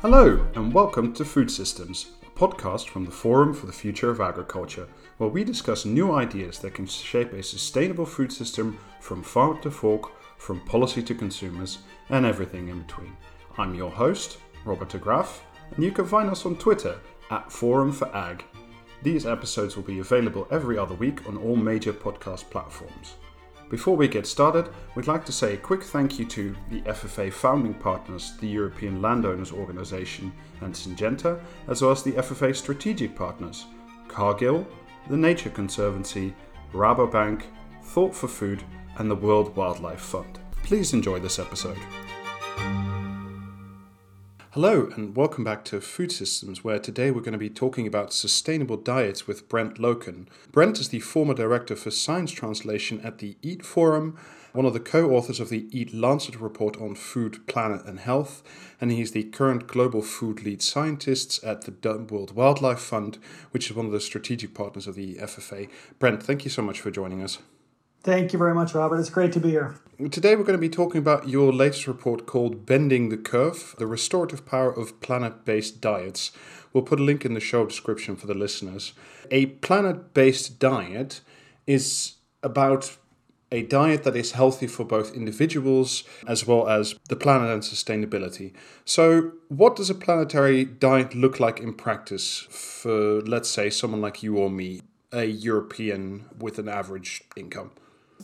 Hello, and welcome to Food Systems, a podcast from the Forum for the Future of Agriculture, where we discuss new ideas that can shape a sustainable food system from farm to fork, from policy to consumers, and everything in between. I'm your host, Robert de Graaf, and you can find us on Twitter at Forum for Ag. These episodes will be available every other week on all major podcast platforms. Before we get started, we'd like to say a quick thank you to the FFA founding partners, the European Landowners Organization and Syngenta, as well as the FFA strategic partners, Cargill, the Nature Conservancy, Rabobank, Thought for Food, and the World Wildlife Fund. Please enjoy this episode. Hello, and welcome back to Food Systems, where today we're going to be talking about sustainable diets with Brent Loken. Brent is the former director for science translation at the EAT Forum, one of the co authors of the EAT Lancet report on food, planet, and health, and he's the current global food lead scientist at the World Wildlife Fund, which is one of the strategic partners of the FFA. Brent, thank you so much for joining us. Thank you very much, Robert. It's great to be here. Today, we're going to be talking about your latest report called Bending the Curve The Restorative Power of Planet Based Diets. We'll put a link in the show description for the listeners. A planet based diet is about a diet that is healthy for both individuals as well as the planet and sustainability. So, what does a planetary diet look like in practice for, let's say, someone like you or me, a European with an average income?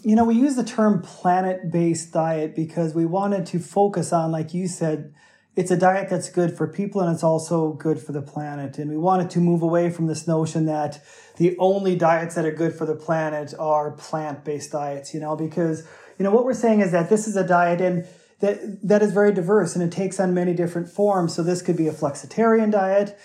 You know, we use the term planet based diet because we wanted to focus on, like you said, it's a diet that's good for people and it's also good for the planet. And we wanted to move away from this notion that the only diets that are good for the planet are plant based diets, you know, because, you know, what we're saying is that this is a diet and that, that is very diverse and it takes on many different forms. So this could be a flexitarian diet,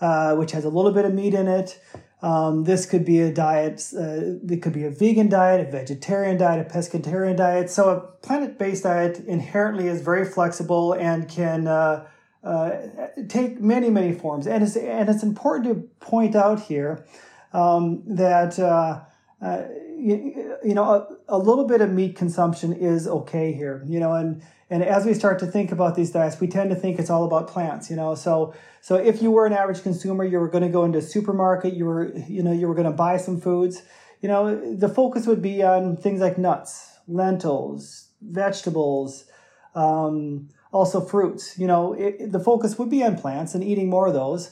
uh, which has a little bit of meat in it. Um, this could be a diet, uh, it could be a vegan diet, a vegetarian diet, a pescatarian diet. So a plant-based diet inherently is very flexible and can uh, uh, take many, many forms. And it's, and it's important to point out here um, that uh, uh, you, you, know a, a little bit of meat consumption is okay here. You know, and and as we start to think about these diets, we tend to think it's all about plants. You know, so so if you were an average consumer, you were going to go into a supermarket, you were, you know, you were going to buy some foods, you know, the focus would be on things like nuts, lentils, vegetables, um, also fruits. You know, it, the focus would be on plants and eating more of those.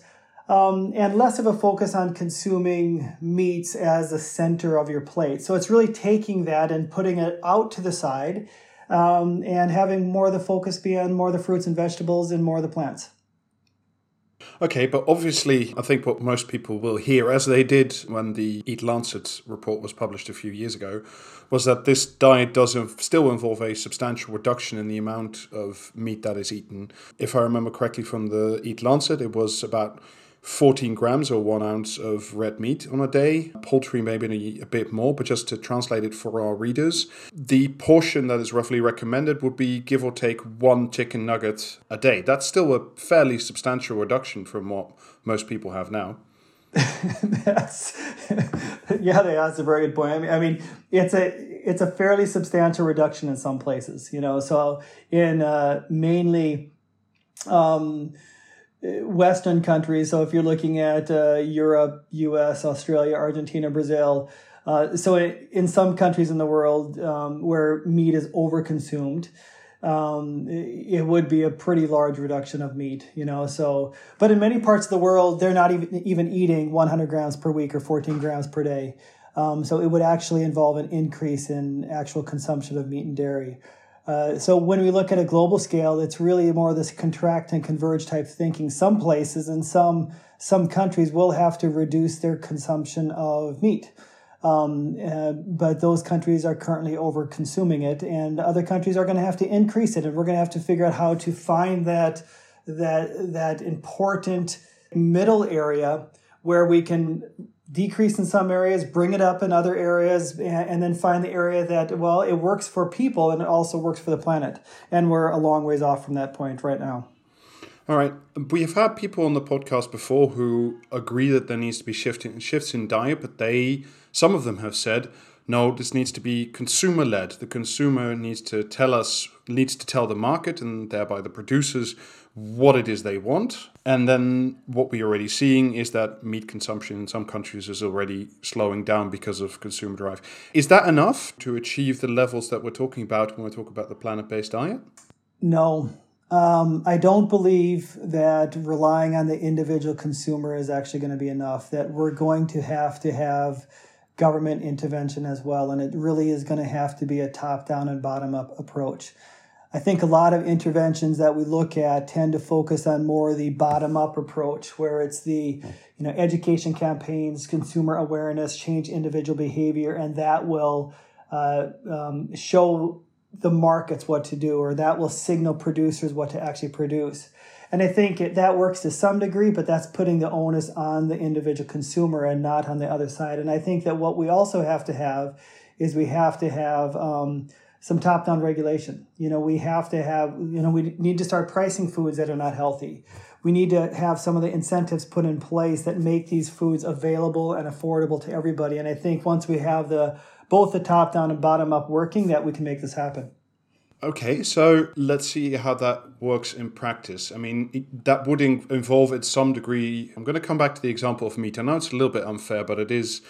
Um, and less of a focus on consuming meats as the center of your plate. So it's really taking that and putting it out to the side um, and having more of the focus be on more of the fruits and vegetables and more of the plants. Okay, but obviously, I think what most people will hear, as they did when the EAT Lancet report was published a few years ago, was that this diet does still involve a substantial reduction in the amount of meat that is eaten. If I remember correctly from the EAT Lancet, it was about 14 grams or one ounce of red meat on a day. Poultry, maybe a, bit more, but just to translate it for our readers, the portion that is roughly recommended would be give or take one chicken nugget a day. That's still a fairly substantial reduction from what most people have now. that's yeah, that's a very good point. I mean, I mean, it's a it's a fairly substantial reduction in some places, you know. So in uh, mainly. Um, Western countries. So if you're looking at uh, Europe, U.S., Australia, Argentina, Brazil, uh, so it, in some countries in the world um, where meat is overconsumed, um, it, would be a pretty large reduction of meat, you know. So, but in many parts of the world, they're not even even eating 100 grams per week or 14 grams per day. Um, so it would actually involve an increase in actual consumption of meat and dairy. Uh, so when we look at a global scale, it's really more this contract and converge type thinking. Some places and some some countries will have to reduce their consumption of meat, um, uh, but those countries are currently over consuming it, and other countries are going to have to increase it, and we're going to have to figure out how to find that that that important middle area where we can decrease in some areas, bring it up in other areas, and, then find the area that, well, it works for people and it also works for the planet. And we're a long ways off from that point right now. All right. We have had people on the podcast before who agree that there needs to be shifting, shifts in diet, but they, some of them have said, no, this needs to be consumer led. The consumer needs to tell us, needs to tell the market and thereby the producers what it is they want. And then what we're already seeing is that meat consumption in some countries is already slowing down because of consumer drive. Is that enough to achieve the levels that we're talking about when we talk about the planet based diet? No. Um, I don't believe that relying on the individual consumer is actually going to be enough, that we're going to have to have government intervention as well. And it really is going to have to be a top down and bottom up approach. I think a lot of interventions that we look at tend to focus on more the bottom up approach, where it's the you know education campaigns, consumer awareness, change individual behavior, and that will uh, um, show the markets what to do, or that will signal producers what to actually produce. And I think it, that works to some degree, but that's putting the onus on the individual consumer and not on the other side. And I think that what we also have to have is we have to have um, some top down regulation. You know, we have to have, you know, we need to start pricing foods that are not healthy. We need to have some of the incentives put in place that make these foods available and affordable to everybody. And I think once we have the both the top down and bottom up working, that we can make this happen. Okay, so let's see how that works in practice. I mean, that would involve at some degree. I'm going to come back to the example of meat. I know it's a little bit unfair, but it is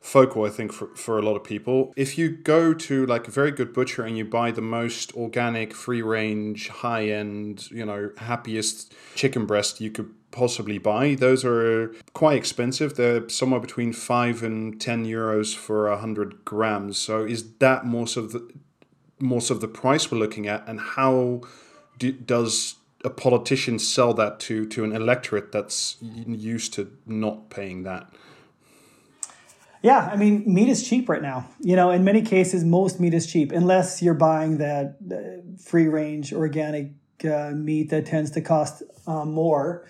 focal, I think, for, for a lot of people. If you go to like a very good butcher and you buy the most organic, free range, high end, you know, happiest chicken breast you could possibly buy, those are quite expensive. They're somewhere between five and ten euros for a hundred grams. So is that most of the most of the price we're looking at, and how do, does a politician sell that to to an electorate that's used to not paying that? Yeah, I mean, meat is cheap right now. You know, in many cases, most meat is cheap, unless you're buying that uh, free range organic uh, meat that tends to cost uh, more.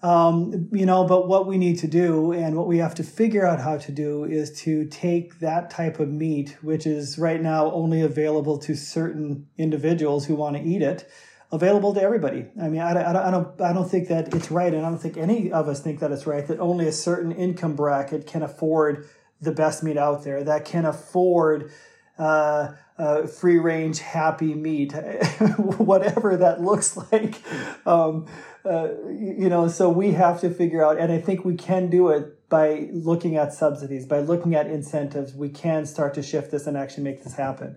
Um, you know, but what we need to do and what we have to figure out how to do is to take that type of meat, which is right now only available to certain individuals who want to eat it, available to everybody. I mean, I, I, I, don't, I don't think that it's right, and I don't think any of us think that it's right that only a certain income bracket can afford the best meat out there that can afford uh, uh, free range happy meat, whatever that looks like. Um, uh, you know, so we have to figure out, and I think we can do it by looking at subsidies, by looking at incentives. We can start to shift this and actually make this happen.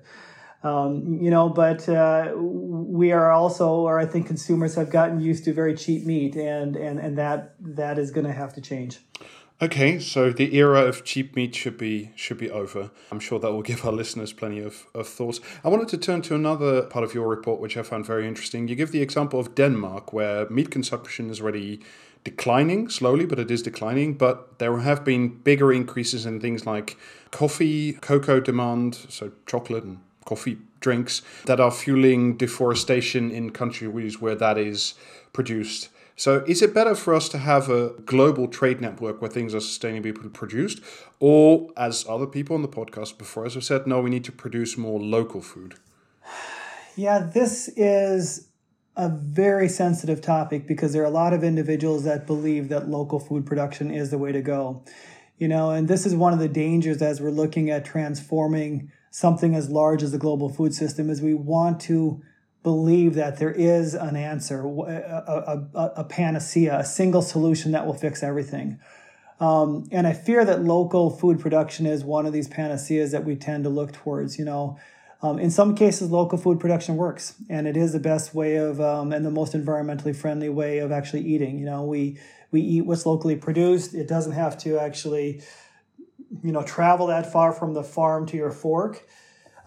Um, you know, but uh, we are also, or I think consumers have gotten used to very cheap meat, and and and that that is going to have to change. Okay, so the era of cheap meat should be should be over. I'm sure that will give our listeners plenty of, of thoughts. I wanted to turn to another part of your report, which I found very interesting. You give the example of Denmark, where meat consumption is already declining slowly, but it is declining. But there have been bigger increases in things like coffee, cocoa demand, so chocolate and coffee drinks that are fueling deforestation in countries where that is produced. So, is it better for us to have a global trade network where things are sustainably produced, or as other people on the podcast before us have said, no, we need to produce more local food? Yeah, this is a very sensitive topic because there are a lot of individuals that believe that local food production is the way to go. You know, and this is one of the dangers as we're looking at transforming something as large as the global food system is we want to believe that there is an answer, a, a, a, panacea, a single solution that will fix everything. Um, and I fear that local food production is one of these panaceas that we tend to look towards. You know, um, in some cases, local food production works, and it is the best way of um, and the most environmentally friendly way of actually eating. You know, we we eat what's locally produced. It doesn't have to actually, you know, travel that far from the farm to your fork.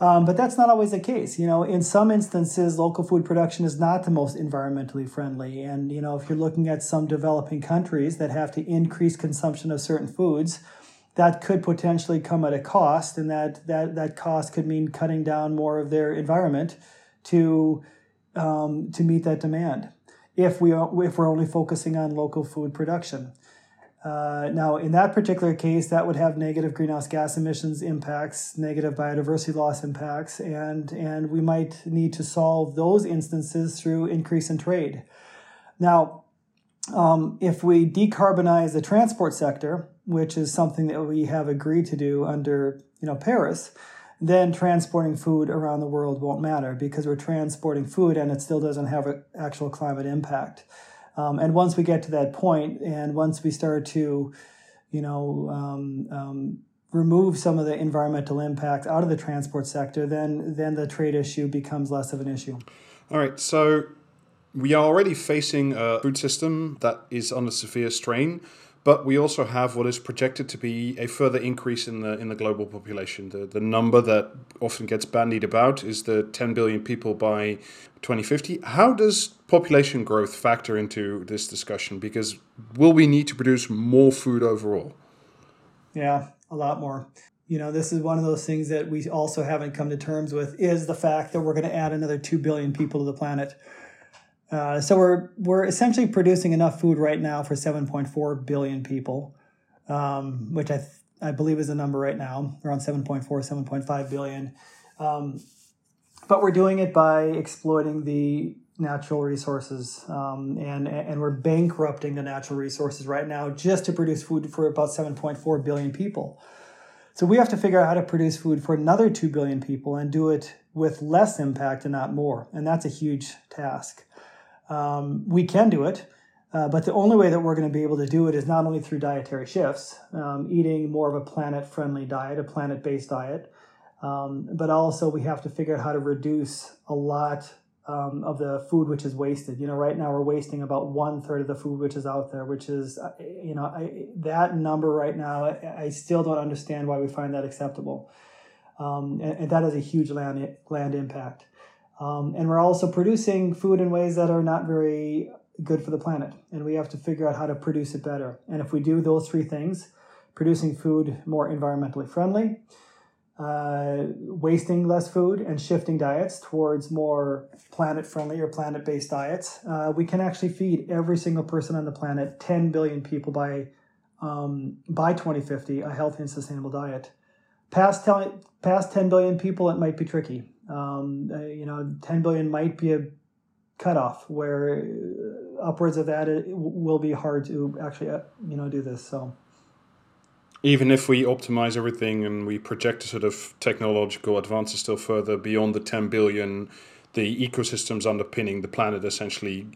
Um, but that's not always the case. You know, in some instances, local food production is not the most environmentally friendly. And, you know, if you're looking at some developing countries that have to increase consumption of certain foods, that could potentially come at a cost. And that, that, that cost could mean cutting down more of their environment to, um, to meet that demand if, we are, if we're only focusing on local food production. Uh, now, in that particular case, that would have negative greenhouse gas emissions impacts, negative biodiversity loss impacts, and, and we might need to solve those instances through increase in trade. Now, um, if we decarbonize the transport sector, which is something that we have agreed to do under you know Paris, then transporting food around the world won't matter because we're transporting food and it still doesn't have an actual climate impact. Um, and once we get to that point, and once we start to, you know, um, um, remove some of the environmental impact out of the transport sector, then then the trade issue becomes less of an issue. All right, so we are already facing a food system that is under severe strain. But we also have what is projected to be a further increase in the in the global population. The the number that often gets bandied about is the 10 billion people by 2050. How does population growth factor into this discussion? Because will we need to produce more food overall? Yeah, a lot more. You know, this is one of those things that we also haven't come to terms with is the fact that we're going to add another 2 billion people to the planet. Uh, so we're we're essentially producing enough food right now for 7.4 billion people, um, which I th- I believe is the number right now, around 7.4, 7.5 billion. Um, but we're doing it by exploiting the natural resources, um, and and we're bankrupting the natural resources right now just to produce food for about 7.4 billion people. So we have to figure out how to produce food for another 2 billion people and do it with less impact and not more, and that's a huge task. Um, we can do it, uh, but the only way that we're going to be able to do it is not only through dietary shifts, um, eating more of a planet friendly diet, a planet based diet, um, but also we have to figure out how to reduce a lot um, of the food which is wasted. You know, right now we're wasting about one third of the food which is out there, which is, uh, you know, I, that number right now, I, I, still don't understand why we find that acceptable. Um, and, and that is a huge land, land impact. Um, and we're also producing food in ways that are not very good for the planet. And we have to figure out how to produce it better. And if we do those three things, producing food more environmentally friendly, uh, wasting less food, and shifting diets towards more planet friendly or planet based diets, uh, we can actually feed every single person on the planet, 10 billion people by, um, by 2050, a healthy and sustainable diet. Past, past 10 billion people, it might be tricky um, uh, you know, 10 billion might be a cutoff where uh, upwards of that it will be hard to actually, uh, you know, do this. So even if we optimize everything and we project a sort of technological advances still further beyond the 10 billion the ecosystems underpinning the planet essentially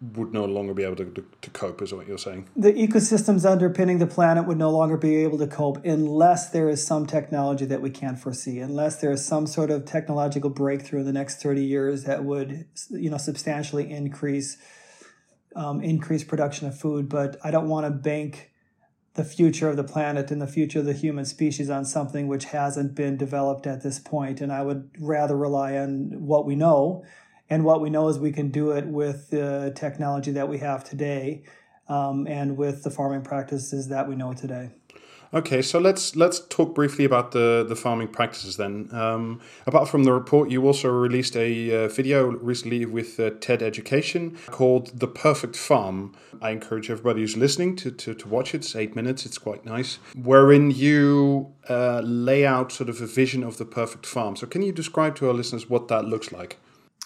would no longer be able to, to, to, cope, is what you're saying. The ecosystems underpinning the planet would no longer be able to cope unless there is some technology that we can't foresee, unless there is some sort of technological breakthrough in the next 30 years that would, you know, substantially increase um, increase production of food. But I don't want to bank the future of the planet and the future of the human species on something which hasn't been developed at this point. And I would rather rely on what we know. And what we know is we can do it with the technology that we have today um, and with the farming practices that we know today. Okay, so let's let's talk briefly about the, the farming practices then. Um, apart from the report, you also released a uh, video recently with uh, TED Education called "The Perfect Farm." I encourage everybody who's listening to, to, to watch it. It's eight minutes. It's quite nice, wherein you uh, lay out sort of a vision of the perfect farm. So, can you describe to our listeners what that looks like?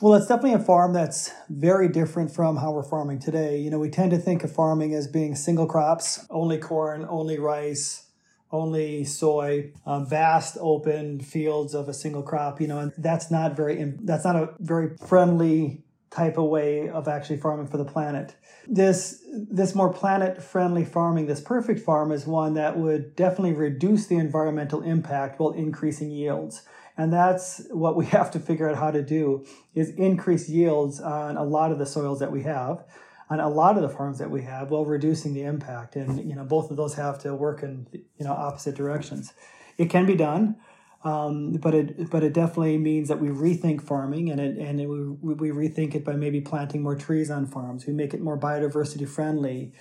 Well, it's definitely a farm that's very different from how we're farming today. You know, we tend to think of farming as being single crops, only corn, only rice, only soy, uh, vast open fields of a single crop, you know, and that's not very, that's not a very friendly type of way of actually farming for the planet. This, this more planet friendly farming, this perfect farm is one that would definitely reduce the environmental impact while increasing yields. And that's what we have to figure out how to do is increase yields on a lot of the soils that we have on a lot of the farms that we have while reducing the impact. And you know, both of those have to work in you know opposite directions. It can be done, um, but it but it definitely means that we rethink farming and it and it, we we rethink it by maybe planting more trees on farms. We make it more biodiversity friendly.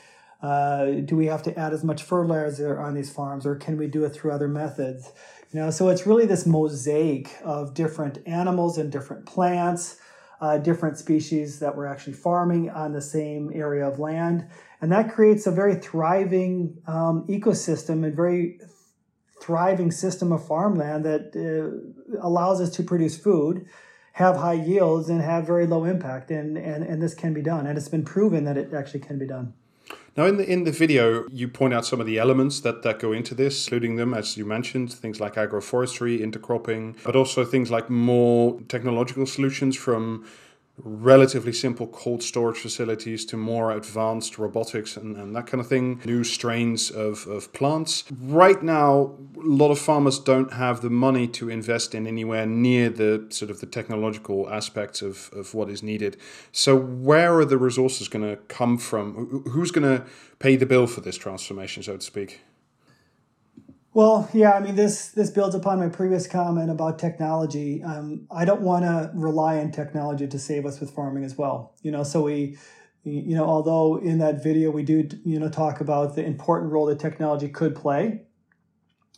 Uh, do we have to add as much fertilizer on these farms, or can we do it through other methods? You know, so it's really this mosaic of different animals and different plants uh, different species that we're actually farming on the same area of land. And that creates a very thriving um, ecosystem and very thriving system of farmland that uh, allows us to produce food, have high yields, and have very low impact. And, and, and this can be done. And it's been proven that it actually can be done. Now, in the in the video, you point out some of the elements that, that go into this, including them, as you mentioned, things like agroforestry, intercropping, but also things like more technological solutions from relatively simple cold storage facilities to more advanced robotics and, and that kind of thing, new strains of, of plants. Right now, a lot of farmers don't have the money to invest in anywhere near the sort of the technological aspects of, of what is needed. So, where are the resources going to come from? Who's going to pay the bill for this transformation, so to speak? Well, yeah, I mean this this builds upon my previous comment about technology. Um, I don't want to rely on technology to save us with farming as well. You know, so we, you know, although in that video we do, you know, talk about the important role that technology could play,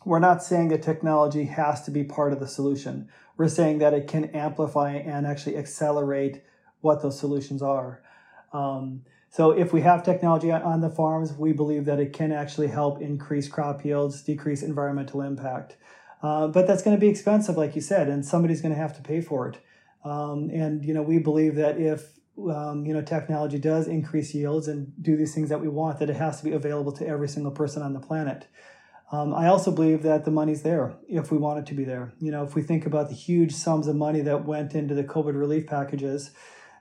we're not saying that technology has to be part of the solution. We're saying that it can amplify and actually accelerate what those solutions are. Um, so if we have technology on the farms, we believe that it can actually help increase crop yields, decrease environmental impact. Uh, but that's going to be expensive, like you said, and somebody's going to have to pay for it. Um, and you know, we believe that if um, you know technology does increase yields and do these things that we want, that it has to be available to every single person on the planet. Um, I also believe that the money's there if we want it to be there. You know, if we think about the huge sums of money that went into the COVID relief packages,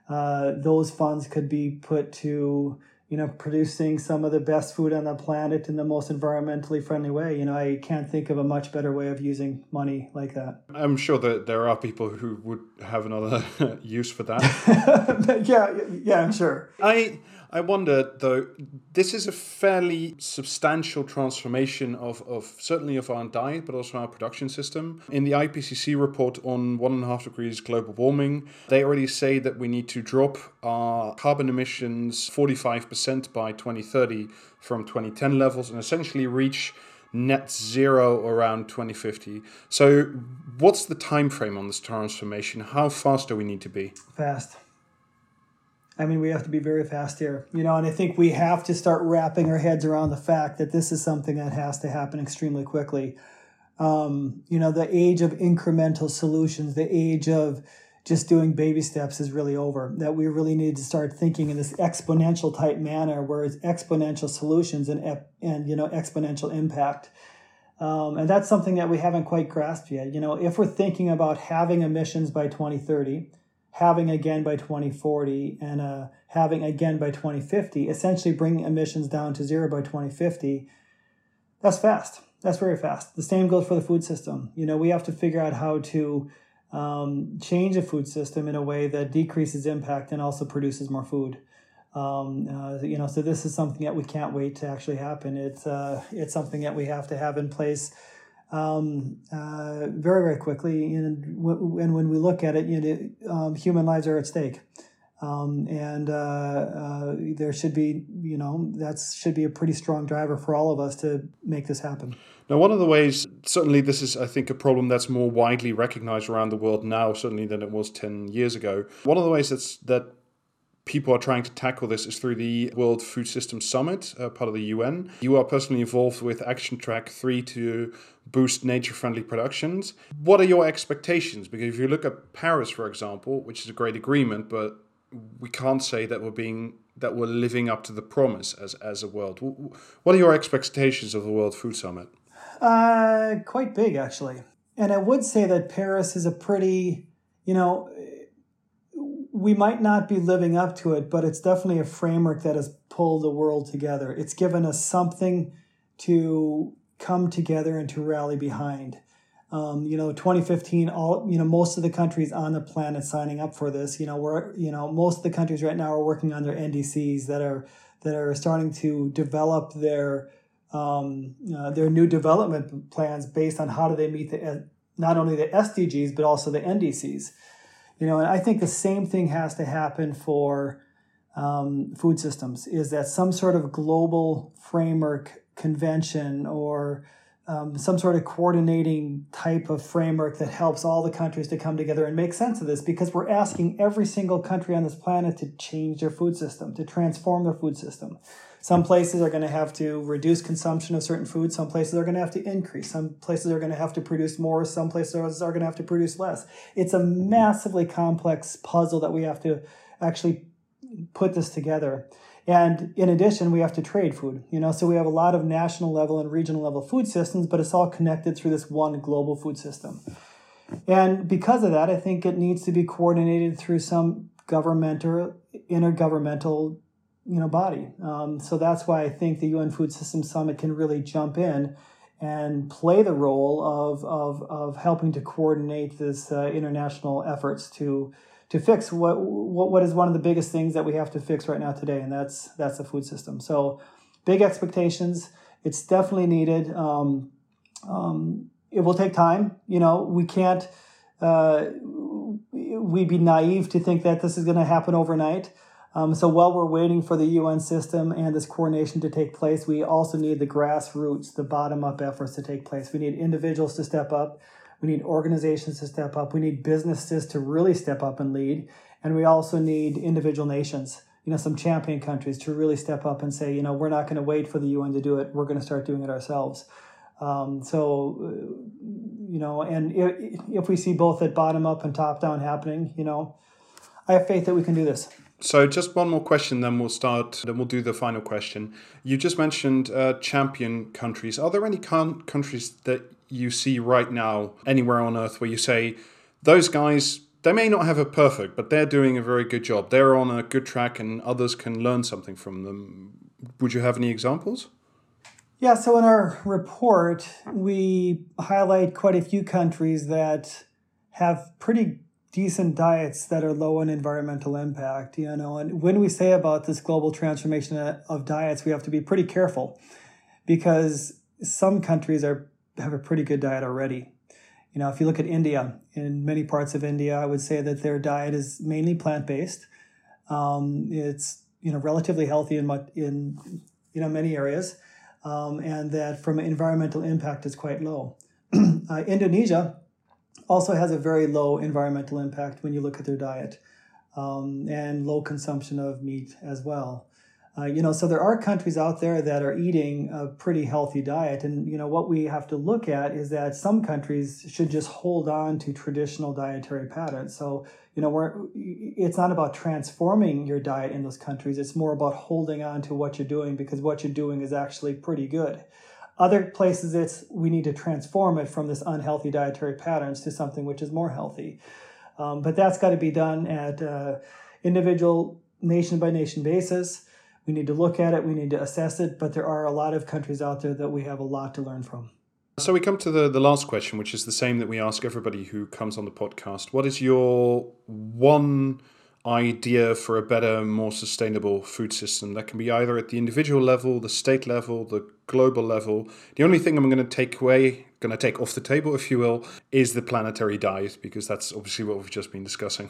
uh, those funds could be put to you know producing some of the best food on the planet in the most environmentally friendly way. You know i can't think of a much better way of using money like that. I'm sure that there are people who would have another use for that yeah yeah i'm sure i I wonder though, this is a fairly substantial transformation of, of certainly of our diet, but also our production system. In the IPCC report on one and a half degrees global warming, they already say that we need to drop our carbon emissions 45% by 2030 from 2010 levels and essentially reach net zero around 2050. So what's the time frame on this transformation? How fast do we need to be? Fast. I mean, we have to be very fast here, you know, and I think we have to start wrapping our heads around the fact that this is something that has to happen extremely quickly. Um, you know, the age of incremental solutions, the age of just doing baby steps is really over. That we really need to start thinking in this exponential type manner, where it's exponential solutions and and you know exponential impact. Um, and that's something that we haven't quite grasped yet. You know, if we're thinking about having emissions by 2030, having again by 2040 and uh, having again by 2050, essentially bringing emissions down to zero by 2050, that's fast. That's very fast. The same goes for the food system. You know, we have to figure out how to um, change a food system in a way that decreases impact and also produces more food. Um, uh, you know, so this is something that we can't wait to actually happen. It's uh, it's something that we have to have in place um, uh, very, very quickly. And, and when we look at it, you know, um, human lives are at stake. Um, and uh, uh, there should be, you know, that should be a pretty strong driver for all of us to make this happen. Now, one of the ways, certainly, this is, I think, a problem that's more widely recognized around the world now, certainly than it was 10 years ago. One of the ways that's, that people are trying to tackle this is through the World Food System Summit, uh, part of the UN. You are personally involved with Action Track 3 to boost nature friendly productions. What are your expectations? Because if you look at Paris, for example, which is a great agreement, but we can't say that we're being that we're living up to the promise as as a world. What are your expectations of the World Food Summit? Uh, quite big actually, and I would say that Paris is a pretty, you know, we might not be living up to it, but it's definitely a framework that has pulled the world together. It's given us something to come together and to rally behind. Um, you know, 2015, all you know, most of the countries on the planet signing up for this. You know, we're you know, most of the countries right now are working on their NDCs that are that are starting to develop their um, uh, their new development plans based on how do they meet the not only the SDGs but also the NDCs. You know, and I think the same thing has to happen for um, food systems. Is that some sort of global framework convention or um, some sort of coordinating type of framework that helps all the countries to come together and make sense of this because we're asking every single country on this planet to change their food system, to transform their food system. Some places are going to have to reduce consumption of certain foods. Some places are going to have to increase. Some places are going to have to produce more. Some places are going to have to produce less. It's a massively complex puzzle that we have to actually put this together. And in addition, we have to trade food. You know, so we have a lot of national level and regional level food systems, but it's all connected through this one global food system. And because of that, I think it needs to be coordinated through some government or intergovernmental, you know, body. Um, so that's why I think the UN Food System Summit can really jump in and play the role of, of, of helping to coordinate this uh, international efforts to to fix what, what what is one of the biggest things that we have to fix right now today, and that's that's the food system. So, big expectations. It's definitely needed. Um, um, it will take time. You know, we can't. Uh, we'd be naive to think that this is going to happen overnight. Um, so while we're waiting for the UN system and this coordination to take place, we also need the grassroots, the bottom up efforts to take place. We need individuals to step up. We need organizations to step up. We need businesses to really step up and lead. And we also need individual nations, you know, some champion countries to really step up and say, you know, we're not going to wait for the UN to do it. We're going to start doing it ourselves. Um, so, you know, and if, if we see both at bottom up and top down happening, you know, I have faith that we can do this. So, just one more question, then we'll start. Then we'll do the final question. You just mentioned uh, champion countries. Are there any con- countries that you see right now anywhere on earth where you say those guys they may not have a perfect, but they're doing a very good job. They're on a good track, and others can learn something from them. Would you have any examples? Yeah, so in our report, we highlight quite a few countries that have pretty decent diets that are low in environmental impact, you know. And when we say about this global transformation of diets, we have to be pretty careful because some countries are have a pretty good diet already. You know, if you look at India, in many parts of India, I would say that their diet is mainly plant based. Um, it's you know relatively healthy in in you know many areas, um, and that from an environmental impact is quite low. uh, Indonesia also has a very low environmental impact when you look at their diet, um, and low consumption of meat as well. Uh, you know, so there are countries out there that are eating a pretty healthy diet. And, you know, what we have to look at is that some countries should just hold on to traditional dietary patterns. So, you know, we're, it's not about transforming your diet in those countries. It's more about holding on to what you're doing because what you're doing is actually pretty good. Other places, it's we need to transform it from this unhealthy dietary patterns to something which is more healthy. Um, but that's got to be done at uh, individual nation by nation basis. We need to look at it, we need to assess it, but there are a lot of countries out there that we have a lot to learn from. So we come to the, the last question, which is the same that we ask everybody who comes on the podcast. What is your one idea for a better, more sustainable food system that can be either at the individual level, the state level, the global level? The only thing I'm going to take away, going to take off the table, if you will, is the planetary diet, because that's obviously what we've just been discussing.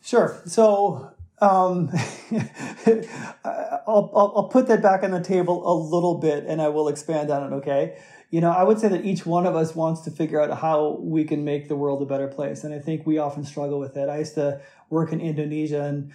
Sure. So um, I'll, I'll, I'll put that back on the table a little bit and I will expand on it, okay? You know, I would say that each one of us wants to figure out how we can make the world a better place. And I think we often struggle with it. I used to work in Indonesia and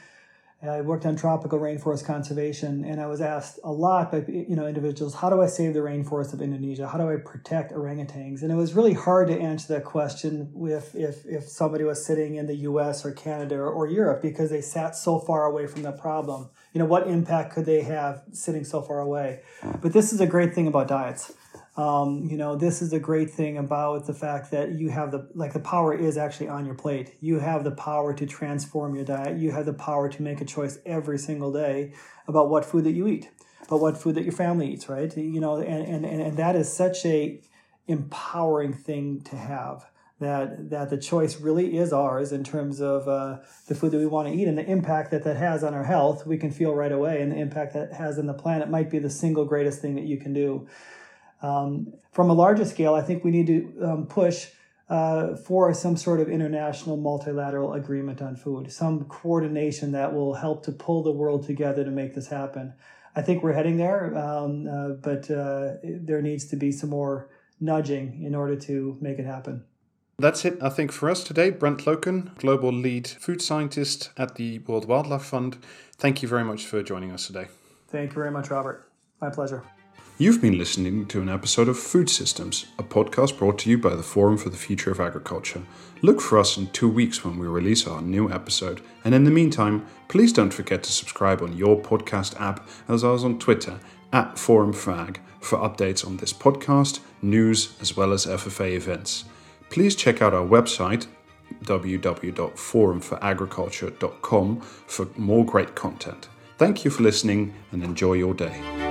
I worked on tropical rainforest conservation, and I was asked a lot by you know individuals, how do I save the rainforest of Indonesia? How do I protect orangutans? And it was really hard to answer that question if if if somebody was sitting in the U.S. or Canada or, or Europe because they sat so far away from the problem. You know, what impact could they have sitting so far away? But this is a great thing about diets. Um, you know, this is a great thing about the fact that you have the like the power is actually on your plate. You have the power to transform your diet. You have the power to make a choice every single day about what food that you eat, about what food that your family eats, right? You know, and and, and that is such a empowering thing to have that that the choice really is ours in terms of uh, the food that we want to eat and the impact that that has on our health we can feel right away and the impact that has on the planet might be the single greatest thing that you can do um, from a larger scale, I think we need to um, push uh, for some sort of international multilateral agreement on food, some coordination that will help to pull the world together to make this happen. I think we're heading there, um, uh, but uh, there needs to be some more nudging in order to make it happen. That's it, I think, for us today. Brent Loken, Global Lead Food Scientist at the World Wildlife Fund. Thank you very much for joining us today. Thank you very much, Robert. My pleasure. You've been listening to an episode of Food Systems, a podcast brought to you by the Forum for the Future of Agriculture. Look for us in two weeks when we release our new episode, and in the meantime, please don't forget to subscribe on your podcast app as well as on Twitter at Forum for Ag for updates on this podcast, news, as well as FFA events. Please check out our website www.forumforagriculture.com for more great content. Thank you for listening and enjoy your day.